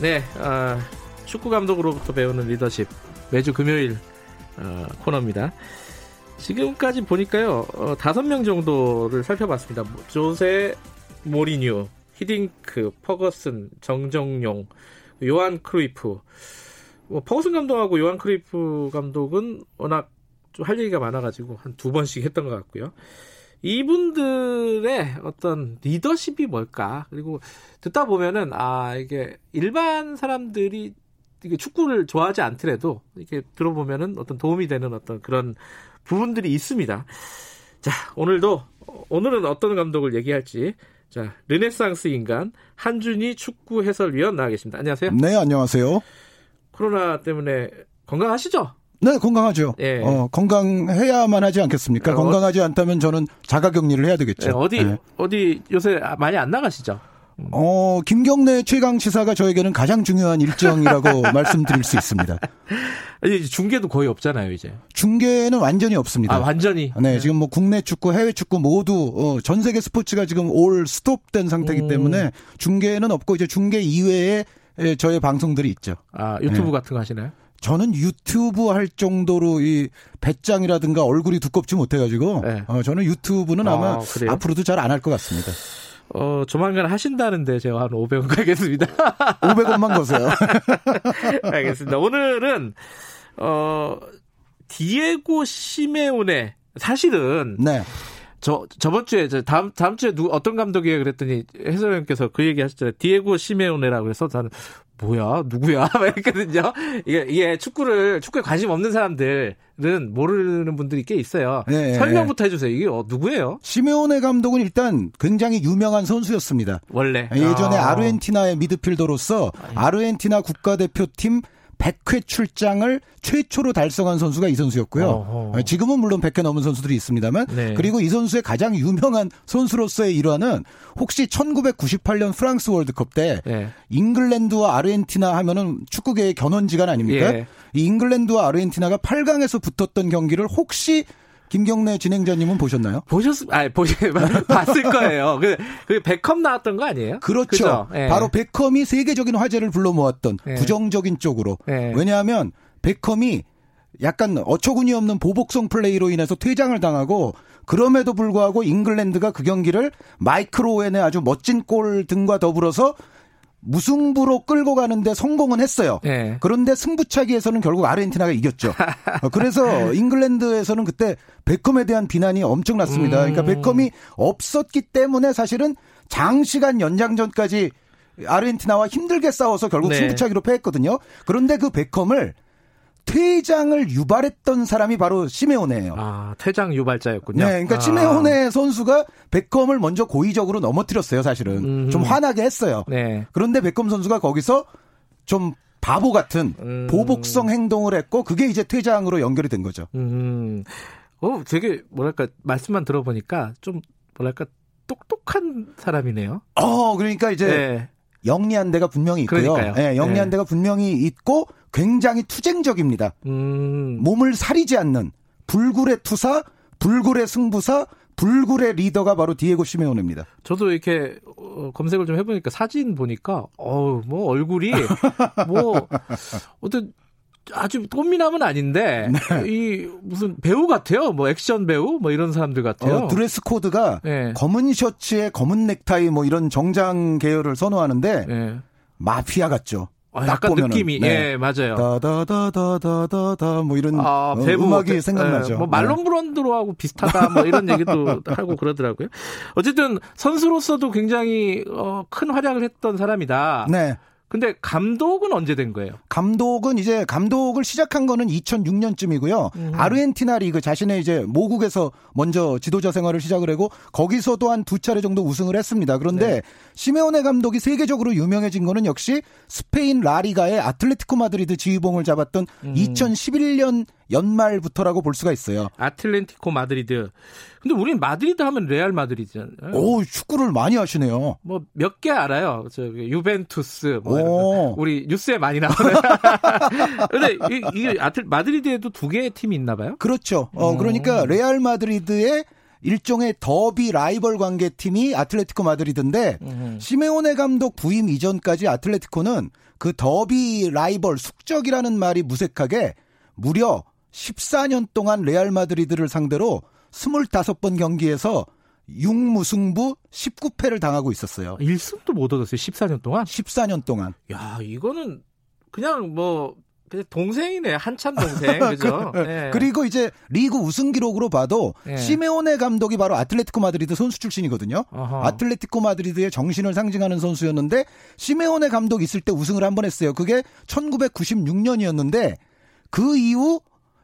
네, 어, 축구 감독으로부터 배우는 리더십 매주 금요일 어, 코너입니다. 지금까지 보니까요 어, 다섯 명 정도를 살펴봤습니다. 조세 모리뉴, 히딩크, 퍼거슨, 정정용, 요한 크루이프. 뭐 퍼거슨 감독하고 요한 크루이프 감독은 워낙 좀 할 얘기가 많아가지고 한 두 번씩 했던 것 같고요. 이분들의 어떤 리더십이 뭘까? 그리고 듣다 보면은 아 이게 일반 사람들이 이게 축구를 좋아하지 않더라도 이렇게 들어보면은 어떤 도움이 되는 어떤 그런 부분들이 있습니다. 자 오늘도 오늘은 어떤 감독을 얘기할지 자 르네상스 인간 한준희 축구 해설위원 나와 계십니다. 안녕하세요. 네 안녕하세요. 코로나 때문에 건강하시죠? 네, 건강하죠. 예. 어, 건강해야만 하지 않겠습니까? 어, 건강하지 않다면 저는 자가 격리를 해야 되겠죠. 예, 어디, 네. 어디 요새 많이 안 나가시죠? 어, 김경래 최강 시사가 저에게는 가장 중요한 일정이라고 말씀드릴 수 있습니다. 아니, 중계도 거의 없잖아요, 이제. 중계는 완전히 없습니다. 아, 완전히? 네, 네. 지금 뭐 국내 축구, 해외 축구 모두, 어, 전 세계 스포츠가 지금 올 스톱된 상태이기 음. 때문에 중계는 없고 이제 중계 이외에 저의 방송들이 있죠. 아, 유튜브 네. 같은 거 하시나요? 저는 유튜브 할 정도로 이 배짱이라든가 얼굴이 두껍지 못해가지고 네. 어, 저는 유튜브는 아, 마 그래요? 앞으로도 잘 안 할 것 같습니다. 어, 조만간 하신다는데 제가 한 500원 가겠습니다. 500원만 거세요. 알겠습니다. 오늘은 어 디에고 시메온의 사실은 네. 저 저번 주에 저 다음 다음 주에 누 어떤 감독이에요 그랬더니 해설위원께서 그 얘기 하셨잖아요. 디에고 시메온이라고 그래서 저는 뭐야 누구야 말했거든요. 이게 이게 축구를 축구에 관심 없는 사람들은 모르는 분들이 꽤 있어요. 네, 설명부터 해주세요. 이게 어, 누구예요? 시메오네 감독은 일단 굉장히 유명한 선수였습니다. 원래 예전에 아. 아르헨티나의 미드필더로서 아르헨티나 국가대표팀 100회 출장을 최초로 달성한 선수가 이 선수였고요. 어허. 지금은 물론 100회 넘은 선수들이 있습니다만 네. 그리고 이 선수의 가장 유명한 선수로서의 일화는 혹시 1998년 프랑스 월드컵 때 네. 잉글랜드와 아르헨티나 하면은 축구계의 견원지간 아닙니까? 예. 이 잉글랜드와 아르헨티나가 8강에서 붙었던 경기를 혹시 김경래 진행자님은 보셨나요? 보셨, 아, 보시, 봤을 거예요. 그, 그 베컴 나왔던 거 아니에요? 그렇죠. 네. 바로 베컴이 세계적인 화제를 불러 모았던 네. 부정적인 쪽으로. 네. 왜냐하면 베컴이 약간 어처구니 없는 보복성 플레이로 인해서 퇴장을 당하고 그럼에도 불구하고 잉글랜드가 그 경기를 마이클 오웬의 아주 멋진 골 등과 더불어서 무승부로 끌고 가는데 성공은 했어요. 네. 그런데 승부차기에서는 결국 아르헨티나가 이겼죠. 어, 그래서 잉글랜드에서는 그때 베컴에 대한 비난이 엄청났습니다. 그러니까 음. 베컴이 없었기 때문에 사실은 장시간 연장전까지 아르헨티나와 힘들게 싸워서 결국 네. 승부차기로 패했거든요. 그런데 그 베컴을 퇴장을 유발했던 사람이 바로 시메오네예요. 아, 퇴장 유발자였군요. 네, 그러니까 아. 시메오네 선수가 베컴을 먼저 고의적으로 넘어뜨렸어요, 사실은. 음. 좀 화나게 했어요. 네. 그런데 베컴 선수가 거기서 좀 바보 같은 음. 보복성 행동을 했고 그게 이제 퇴장으로 연결이 된 거죠. 음. 어, 되게 뭐랄까 말씀만 들어보니까 좀 뭐랄까 똑똑한 사람이네요. 어, 그러니까 이제 네. 영리한 데가 분명히 있고요. 네, 영리한 네. 데가 분명히 있고 굉장히 투쟁적입니다. 음. 몸을 사리지 않는 불굴의 투사, 불굴의 승부사, 불굴의 리더가 바로 디에고 시메오네입니다. 저도 이렇게 어, 검색을 좀 해보니까 사진 보니까 어뭐 얼굴이 뭐 어떤 아주 꽃미남은 아닌데 네. 이 무슨 배우 같아요. 뭐 액션 배우 뭐 이런 사람들 같아요. 어, 드레스 코드가 네. 검은 셔츠에 검은 넥타이 뭐 이런 정장 계열을 선호하는데 네. 마피아 같죠. 아, 약간 보면은. 느낌이 네. 예 맞아요. 다다다다다다다 뭐 이런 아, 어, 배부, 음악이 배, 생각나죠. 예, 뭐 말론 네. 브런드로하고 비슷하다 뭐 이런 얘기도 하고 그러더라고요. 어쨌든 선수로서도 굉장히 어, 큰 활약을 했던 사람이다. 네. 근데 감독은 언제 된 거예요? 감독은 이제 감독을 시작한 거는 2006년쯤이고요. 음. 아르헨티나 리그 자신의 이제 모국에서 먼저 지도자 생활을 시작을 하고 거기서도 한 두 차례 정도 우승을 했습니다. 그런데 네. 시메오네 감독이 세계적으로 유명해진 거는 역시 스페인 라리가의 아틀레티코 마드리드 지휘봉을 잡았던 음. 2011년 연말부터라고 볼 수가 있어요. 아틀레티코 마드리드. 근데 우린 마드리드 하면 레알 마드리드잖아요. 오, 축구를 많이 아시네요. 뭐 몇 개 알아요. 저 유벤투스 뭐 우리 뉴스에 많이 나오는. 근데 이, 이 아틀 마드리드에도 두 개의 팀이 있나 봐요? 그렇죠. 어, 그러니까 레알 마드리드의 일종의 더비 라이벌 관계 팀이 아틀레티코 마드리드인데 음. 시메오네 감독 부임 이전까지 아틀레티코는 그 더비 라이벌 숙적이라는 말이 무색하게 무려 14년 동안 레알 마드리드를 상대로 25번 경기에서 6무승부 19패를 당하고 있었어요. 1승도 못 얻었어요. 14년 동안? 14년 동안. 야, 이거는 그냥 뭐 동생이네 한참 동생 그죠? 네. 그리고 이제 리그 우승 기록으로 봐도 네. 시메오네 감독이 바로 아틀레티코 마드리드 선수 출신이거든요. 어허. 아틀레티코 마드리드의 정신을 상징하는 선수였는데 시메오네 감독 있을 때 우승을 한 번 했어요. 그게 1996년이었는데 그 이후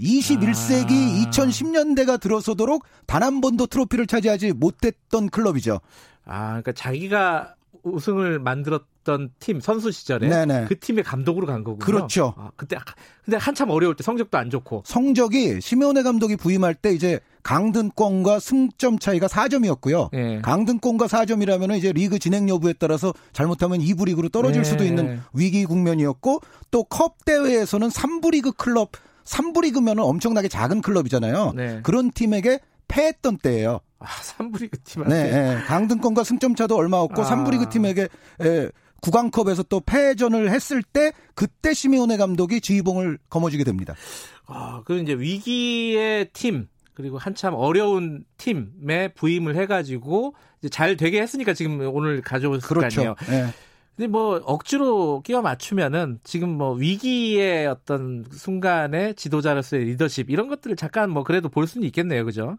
21세기 아. 2010년대가 들어서도록 단 한 번도 트로피를 차지하지 못했던 클럽이죠. 아, 그러니까 자기가 우승을 만들었던 팀 선수 시절에 네네. 그 팀의 감독으로 간 거군요. 그렇죠. 아, 그때 근데 한참 어려울 때 성적도 안 좋고 성적이 시메오네 감독이 부임할 때 이제 강등권과 승점 차이가 4점이었고요. 네. 예. 강등권과 4점이라면 이제 리그 진행 여부에 따라서 잘못하면 2부 리그로 떨어질 네. 수도 있는 위기 국면이었고 또 컵 대회에서는 3부 리그 클럽 3부 리그면은 엄청나게 작은 클럽이잖아요. 네. 그런 팀에게 패했던 때예요. 아, 3부 리그 팀한테. 네, 네. 강등권과 승점 차도 얼마 없고 아. 3부 리그 팀에게 예, 구강컵에서 또 패전을 했을 때 그때 시미오네 감독이 지휘봉을 거머쥐게 됩니다. 아, 그 이제 위기의 팀 그리고 한참 어려운 팀에 부임을 해가지고 이제 잘 되게 했으니까 지금 오늘 가져올 그렇죠. 거 아니에요. 네. 근데 뭐 억지로 끼워 맞추면은 지금 뭐 위기의 어떤 순간에 지도자로서의 리더십 이런 것들을 잠깐 뭐 그래도 볼 수는 있겠네요, 그죠?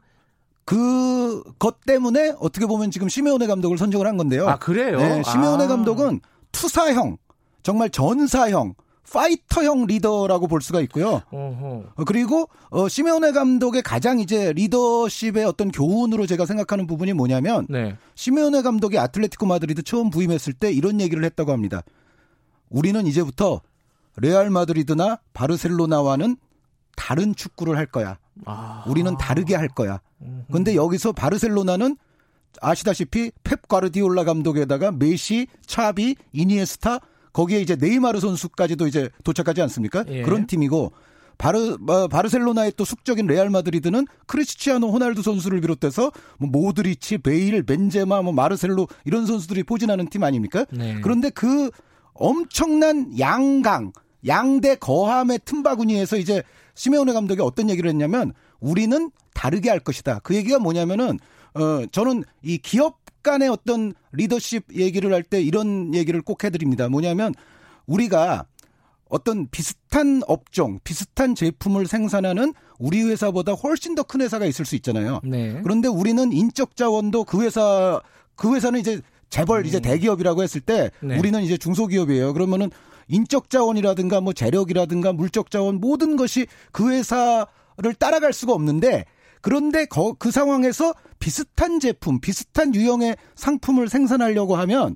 그 것 때문에 어떻게 보면 지금 시메오네 감독을 선정을 한 건데요. 아 그래요? 네, 시메오네 아. 감독은 투사형, 정말 전사형, 파이터형 리더라고 볼 수가 있고요. 어허. 그리고 어, 시메오네 감독의 가장 이제 리더십의 어떤 교훈으로 제가 생각하는 부분이 뭐냐면 네. 시메오네 감독이 아틀레티코 마드리드 처음 부임했을 때 이런 얘기를 했다고 합니다. 우리는 이제부터 레알 마드리드나 바르셀로나와는 다른 축구를 할 거야. 아. 우리는 다르게 할 거야. 근데 여기서 바르셀로나는 아시다시피 펩 과르디올라 감독에다가 메시, 차비, 이니에스타 거기에 이제 네이마르 선수까지도 이제 도착하지 않습니까? 예. 그런 팀이고 바르 어, 바르셀로나의 또 숙적인 레알 마드리드는 크리스티아노 호날두 선수를 비롯해서 뭐 모드리치, 베일, 벤제마, 뭐 마르셀로 이런 선수들이 포진하는 팀 아닙니까? 네. 그런데 그 엄청난 양강, 양대 거함의 틈바구니에서 이제 시메오네 감독이 어떤 얘기를 했냐면 우리는 다르게 할 것이다. 그 얘기가 뭐냐면은 어 저는 이 기업 간의 어떤 리더십 얘기를 할 때 이런 얘기를 꼭 해드립니다. 뭐냐면 우리가 어떤 비슷한 업종, 비슷한 제품을 생산하는 우리 회사보다 훨씬 더 큰 회사가 있을 수 있잖아요. 네. 그런데 우리는 인적 자원도 그 회사 그 회사는 이제 재벌 음. 이제 대기업이라고 했을 때 네. 우리는 이제 중소기업이에요. 그러면은 인적 자원이라든가 뭐 재력이라든가 물적 자원 모든 것이 그 회사를 따라갈 수가 없는데 그런데 그 상황에서 비슷한 제품, 비슷한 유형의 상품을 생산하려고 하면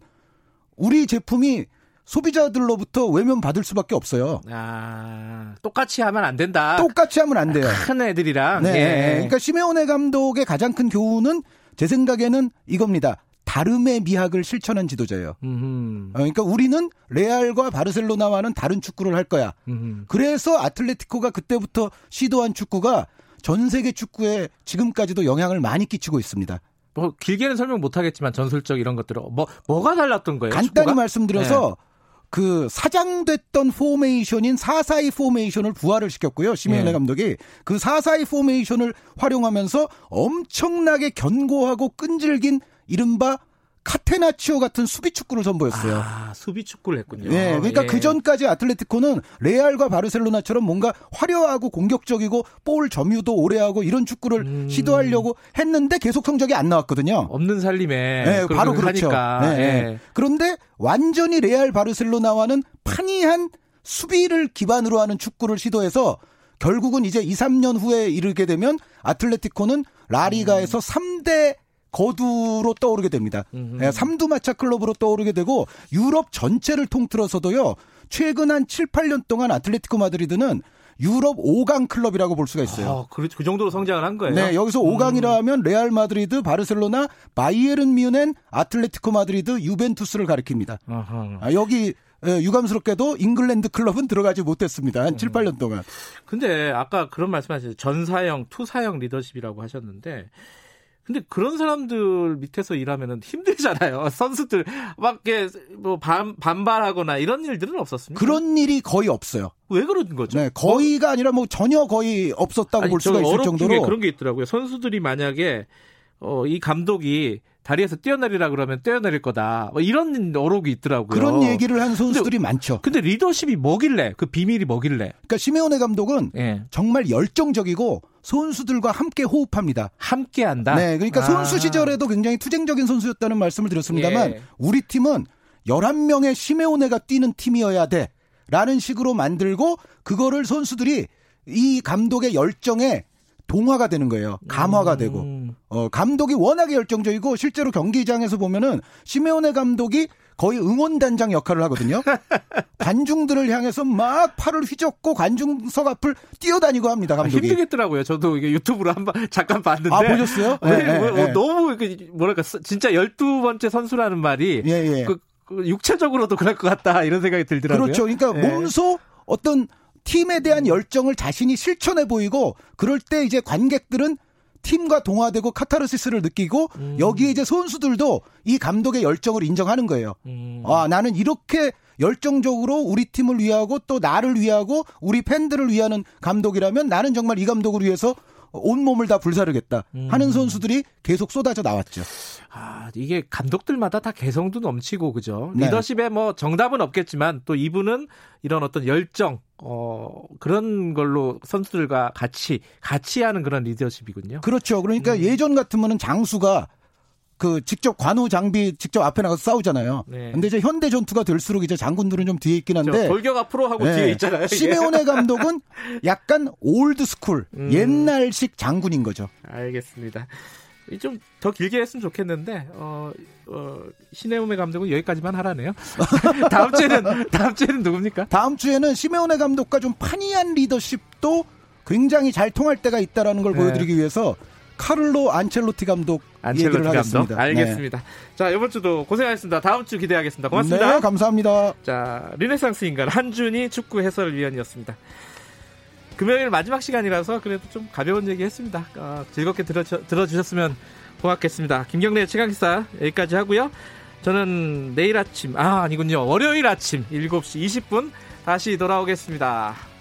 우리 제품이 소비자들로부터 외면 받을 수밖에 없어요. 아, 똑같이 하면 안 된다. 똑같이 하면 안 돼요. 큰 애들이랑. 네. 예. 그러니까 시메오네 감독의 가장 큰 교훈은 제 생각에는 이겁니다. 다름의 미학을 실천한 지도자예요. 음흠. 어, 그러니까 우리는 레알과 바르셀로나와는 다른 축구를 할 거야. 음흠. 그래서 아틀레티코가 그때부터 시도한 축구가 전 세계 축구에 지금까지도 영향을 많이 끼치고 있습니다. 뭐 길게는 설명 못 하겠지만 전술적 이런 것들은 뭐 뭐가 달랐던 거예요? 간단히 축구가? 말씀드려서 네. 그 사장됐던 포메이션인 442 포메이션을 부활을 시켰고요. 시메오네 네. 감독이 그 442 포메이션을 활용하면서 엄청나게 견고하고 끈질긴 이른바 카테나치오 같은 수비 축구를 선보였어요. 아, 수비 축구를 했군요. 네, 그러니까 예. 그 전까지 아틀레티코는 레알과 바르셀로나처럼 뭔가 화려하고 공격적이고 볼 점유도 오래하고 이런 축구를 음. 시도하려고 했는데 계속 성적이 안 나왔거든요. 없는 살림에 네, 바로 그렇죠. 네, 네. 그런데 완전히 레알 바르셀로나와는 판이한 수비를 기반으로 하는 축구를 시도해서 결국은 이제 2, 3년 후에 이르게 되면 아틀레티코는 라리가에서 음. 3대 거두로 떠오르게 됩니다. 네, 삼두마차 클럽으로 떠오르게 되고 유럽 전체를 통틀어서도요. 최근 한 7, 8년 동안 아틀레티코 마드리드는 유럽 5강 클럽이라고 볼 수가 있어요. 아, 그, 그 정도로 성장을 한 거예요? 네, 여기서 5강이라 음. 하면 레알 마드리드, 바르셀로나, 바이에른 뮌헨, 아틀레티코 마드리드, 유벤투스를 가리킵니다. 아, 여기 예, 유감스럽게도 잉글랜드 클럽은 들어가지 못했습니다. 한 음. 7, 8년 동안. 근데 아까 그런 말씀하셨죠. 전사형, 투사형 리더십이라고 하셨는데 근데 그런 사람들 밑에서 일하면은 힘들잖아요. 선수들 막뭐 반, 반발하거나 이런 일들은 없었습니다. 그런 일이 거의 없어요. 왜 그런 거죠? 네, 거의가 아니라 뭐 전혀 거의 없었다고 아니, 볼 수가 있을 정도로 그런 게 있더라고요. 선수들이 만약에 어, 이 감독이 다리에서 뛰어내리라 그러면 뛰어내릴 거다. 뭐 이런 어록이 있더라고요. 그런 얘기를 한 선수들이 근데, 많죠. 근데 리더십이 뭐길래 그 비밀이 뭐길래? 그러니까 시메오네 감독은 네. 정말 열정적이고 선수들과 함께 호흡합니다. 함께 한다. 네, 그러니까 아. 선수 시절에도 굉장히 투쟁적인 선수였다는 말씀을 드렸습니다만 예. 우리 팀은 11명의 시메오네가 뛰는 팀이어야 돼. 라는 식으로 만들고 그거를 선수들이 이 감독의 열정에 동화가 되는 거예요. 감화가 음. 되고. 어, 감독이 워낙에 열정적이고 실제로 경기장에서 보면은 시메오네 감독이 거의 응원단장 역할을 하거든요. 관중들을 향해서 막 팔을 휘젓고 관중석 앞을 뛰어다니고 합니다. 감독이. 아, 힘들겠더라고요. 저도 이게 유튜브로 한번 잠깐 봤는데. 아 보셨어요? 네, 네, 뭐, 네. 너무 그 뭐랄까 진짜 열두 번째 선수라는 말이 예, 예. 그, 그 육체적으로도 그럴 것 같다 이런 생각이 들더라고요. 그렇죠. 그러니까 예. 몸소 어떤 팀에 대한 열정을 자신이 실천해 보이고 그럴 때 이제 관객들은 팀과 동화되고 카타르시스를 느끼고 음. 여기에 이제 선수들도 이 감독의 열정을 인정하는 거예요. 음. 아, 나는 이렇게 열정적으로 우리 팀을 위하고 또 나를 위하고 우리 팬들을 위하는 감독이라면 나는 정말 이 감독을 위해서 온 몸을 다 불사르겠다 하는 음. 선수들이 계속 쏟아져 나왔죠. 아, 이게 감독들마다 다 개성도 넘치고 그죠? 네. 리더십에 뭐 정답은 없겠지만 또 이분은 이런 어떤 열정 어, 그런 걸로 선수들과 같이 같이 하는 그런 리더십이군요. 그렇죠. 그러니까 음. 예전 같으면은 장수가 그 직접 관우 장비 직접 앞에 나가서 싸우잖아요. 네. 근데 이제 현대 전투가 될수록 이제 장군들은 좀 뒤에 있긴 한데 돌격 앞으로 하고 네. 뒤에 있잖아요. 시메오네 감독은 약간 old school 음. 옛날식 장군인 거죠. 알겠습니다. 좀 더 길게 했으면 좋겠는데 어, 어 시네오메 감독은 여기까지만 하라네요. 다음 주에는 다음 주에는 누굽니까? 다음 주에는 시메오네 감독과 좀 판이한 리더십도 굉장히 잘 통할 때가 있다라는 걸 네. 보여드리기 위해서 카를로 안첼로티 감독 안첼로티 얘기를 감독? 하겠습니다. 알겠습니다. 네. 자 이번 주도 고생하셨습니다. 다음 주 기대하겠습니다. 고맙습니다. 네, 감사합니다. 자 리네상스 인간 한준이 축구 해설 위원이었습니다. 금요일 마지막 시간이라서 그래도 좀 가벼운 얘기 했습니다. 어, 즐겁게 들어, 들어주셨으면 고맙겠습니다. 김경래 최강기사 여기까지 하고요. 저는 내일 아침, 아, 아니군요. 월요일 아침 7시 20분 다시 돌아오겠습니다.